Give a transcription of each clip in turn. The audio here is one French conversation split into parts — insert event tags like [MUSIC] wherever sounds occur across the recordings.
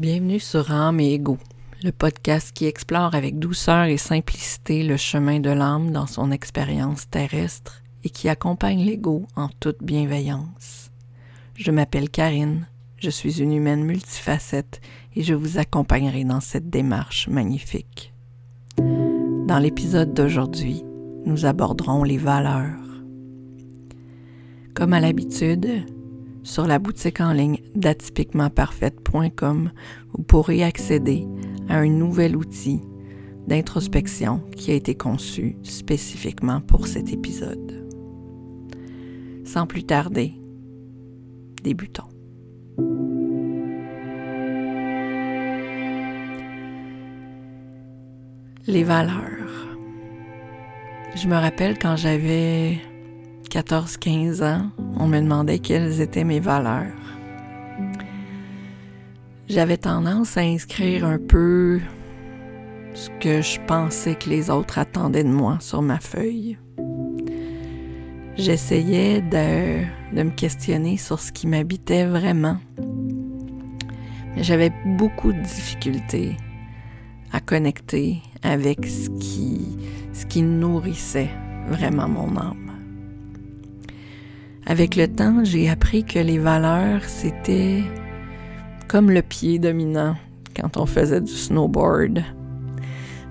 Bienvenue sur Âme et Ego, le podcast qui explore avec douceur et simplicité le chemin de l'âme dans son expérience terrestre et qui accompagne l'ego en toute bienveillance. Je m'appelle Karine, je suis une humaine multifacette et je vous accompagnerai dans cette démarche magnifique. Dans l'épisode d'aujourd'hui, nous aborderons les valeurs. Comme à l'habitude, sur la boutique en ligne d'atypiquementparfaite.com, vous pourrez accéder à un nouvel outil d'introspection qui a été conçu spécifiquement pour cet épisode. Sans plus tarder, débutons. Les valeurs. Je me rappelle quand j'avais 14-15 ans, on me demandait quelles étaient mes valeurs. J'avais tendance à inscrire un peu ce que je pensais que les autres attendaient de moi sur ma feuille. J'essayais de, de, me questionner sur ce qui m'habitait vraiment. Mais j'avais beaucoup de difficultés à connecter avec ce qui, ce qui nourrissait vraiment mon âme. Avec le temps, j'ai appris que les valeurs, c'était comme le pied dominant quand on faisait du snowboard.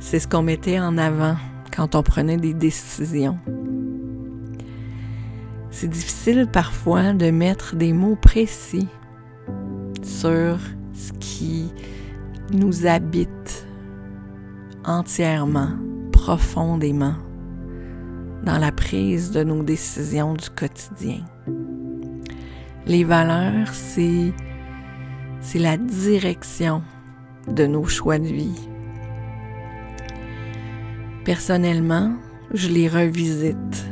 C'est ce qu'on mettait en avant quand on prenait des décisions. C'est difficile parfois de mettre des mots précis sur ce qui nous habite entièrement, profondément dans la prise de nos décisions du quotidien. Les valeurs, c'est, c'est la direction de nos choix de vie. Personnellement, je les revisite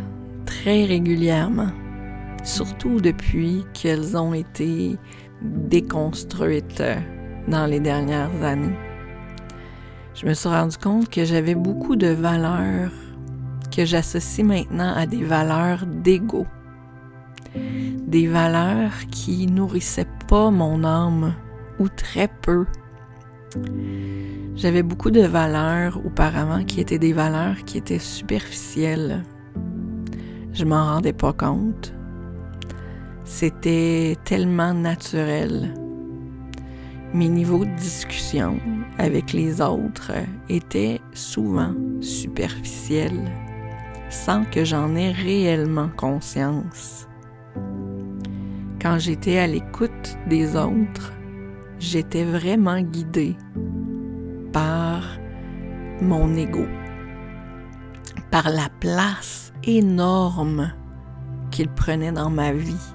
très régulièrement, surtout depuis qu'elles ont été déconstruites dans les dernières années. Je me suis rendu compte que j'avais beaucoup de valeurs que j'associe maintenant à des valeurs d'ego. Des valeurs qui nourrissaient pas mon âme, ou très peu. J'avais beaucoup de valeurs auparavant qui étaient des valeurs qui étaient superficielles. Je m'en rendais pas compte. C'était tellement naturel. Mes niveaux de discussion avec les autres étaient souvent superficiels sans que j'en ai réellement conscience. Quand j'étais à l'écoute des autres, j'étais vraiment guidée par mon ego, par la place énorme qu'il prenait dans ma vie.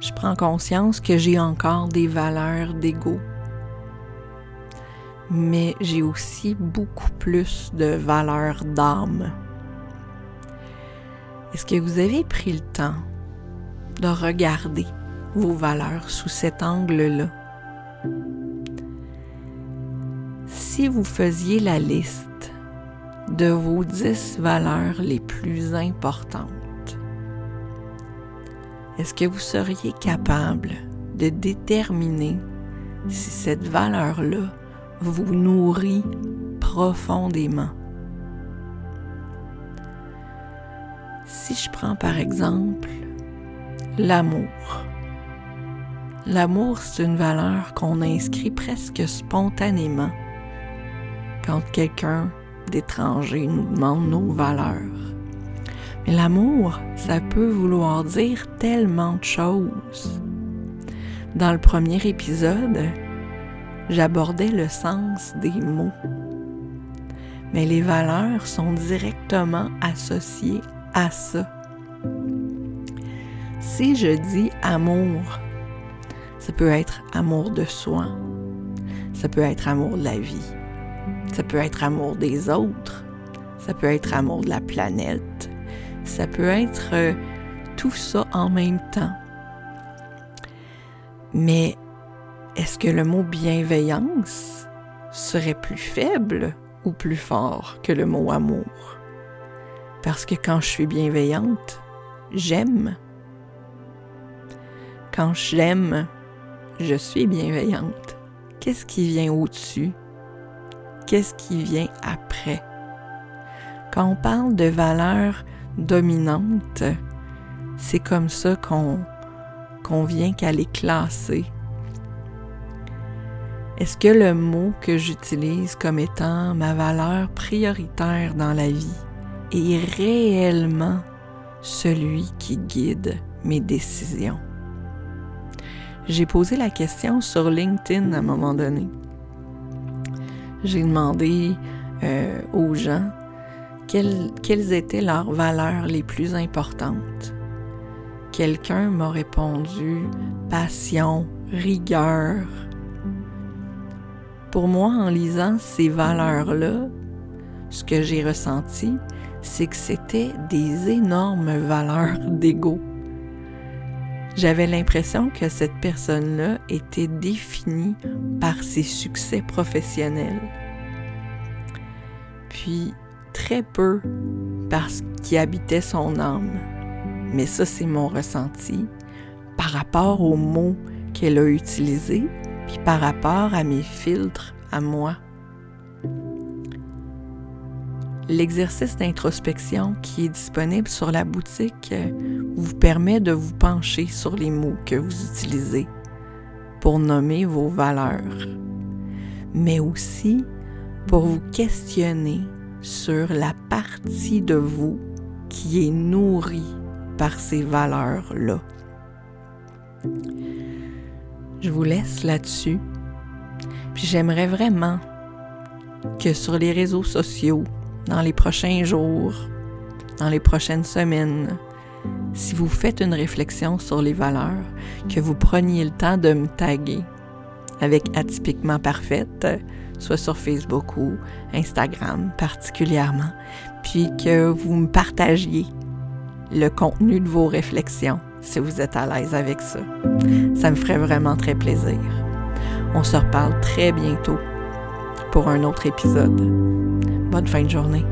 Je prends conscience que j'ai encore des valeurs d'ego mais j'ai aussi beaucoup plus de valeur d'âme. Est-ce que vous avez pris le temps de regarder vos valeurs sous cet angle-là? Si vous faisiez la liste de vos dix valeurs les plus importantes, est-ce que vous seriez capable de déterminer si cette valeur-là vous nourrit profondément. Si je prends par exemple l'amour. L'amour, c'est une valeur qu'on inscrit presque spontanément quand quelqu'un d'étranger nous demande nos valeurs. Mais l'amour, ça peut vouloir dire tellement de choses. Dans le premier épisode, j'abordais le sens des mots. Mais les valeurs sont directement associées à ça. Si je dis amour, ça peut être amour de soi, ça peut être amour de la vie, ça peut être amour des autres, ça peut être amour de la planète, ça peut être euh, tout ça en même temps. Mais est-ce que le mot bienveillance serait plus faible ou plus fort que le mot amour? Parce que quand je suis bienveillante, j'aime. Quand j'aime, je suis bienveillante, qu'est-ce qui vient au-dessus? Qu'est-ce qui vient après? Quand on parle de valeurs dominantes, c'est comme ça qu'on qu'on vient qu'à les classer. Est-ce que le mot que j'utilise comme étant ma valeur prioritaire dans la vie est réellement celui qui guide mes décisions? J'ai posé la question sur LinkedIn à un moment donné. J'ai demandé euh, aux gens quelles, quelles étaient leurs valeurs les plus importantes. Quelqu'un m'a répondu passion, rigueur. Pour moi, en lisant ces valeurs-là, ce que j'ai ressenti, c'est que c'était des énormes valeurs [LAUGHS] d'ego. J'avais l'impression que cette personne-là était définie par ses succès professionnels. Puis très peu par ce qui habitait son âme. Mais ça, c'est mon ressenti par rapport aux mots qu'elle a utilisés, puis par rapport à mes filtres à moi. L'exercice d'introspection qui est disponible sur la boutique euh, vous permet de vous pencher sur les mots que vous utilisez pour nommer vos valeurs, mais aussi pour vous questionner sur la partie de vous qui est nourrie par ces valeurs-là. Je vous laisse là-dessus. Puis j'aimerais vraiment que sur les réseaux sociaux, dans les prochains jours, dans les prochaines semaines, si vous faites une réflexion sur les valeurs, que vous preniez le temps de me taguer avec atypiquement parfaite, soit sur Facebook ou Instagram particulièrement, puis que vous me partagiez le contenu de vos réflexions si vous êtes à l'aise avec ça. Ça me ferait vraiment très plaisir. On se reparle très bientôt pour un autre épisode. Bonne fin de journée.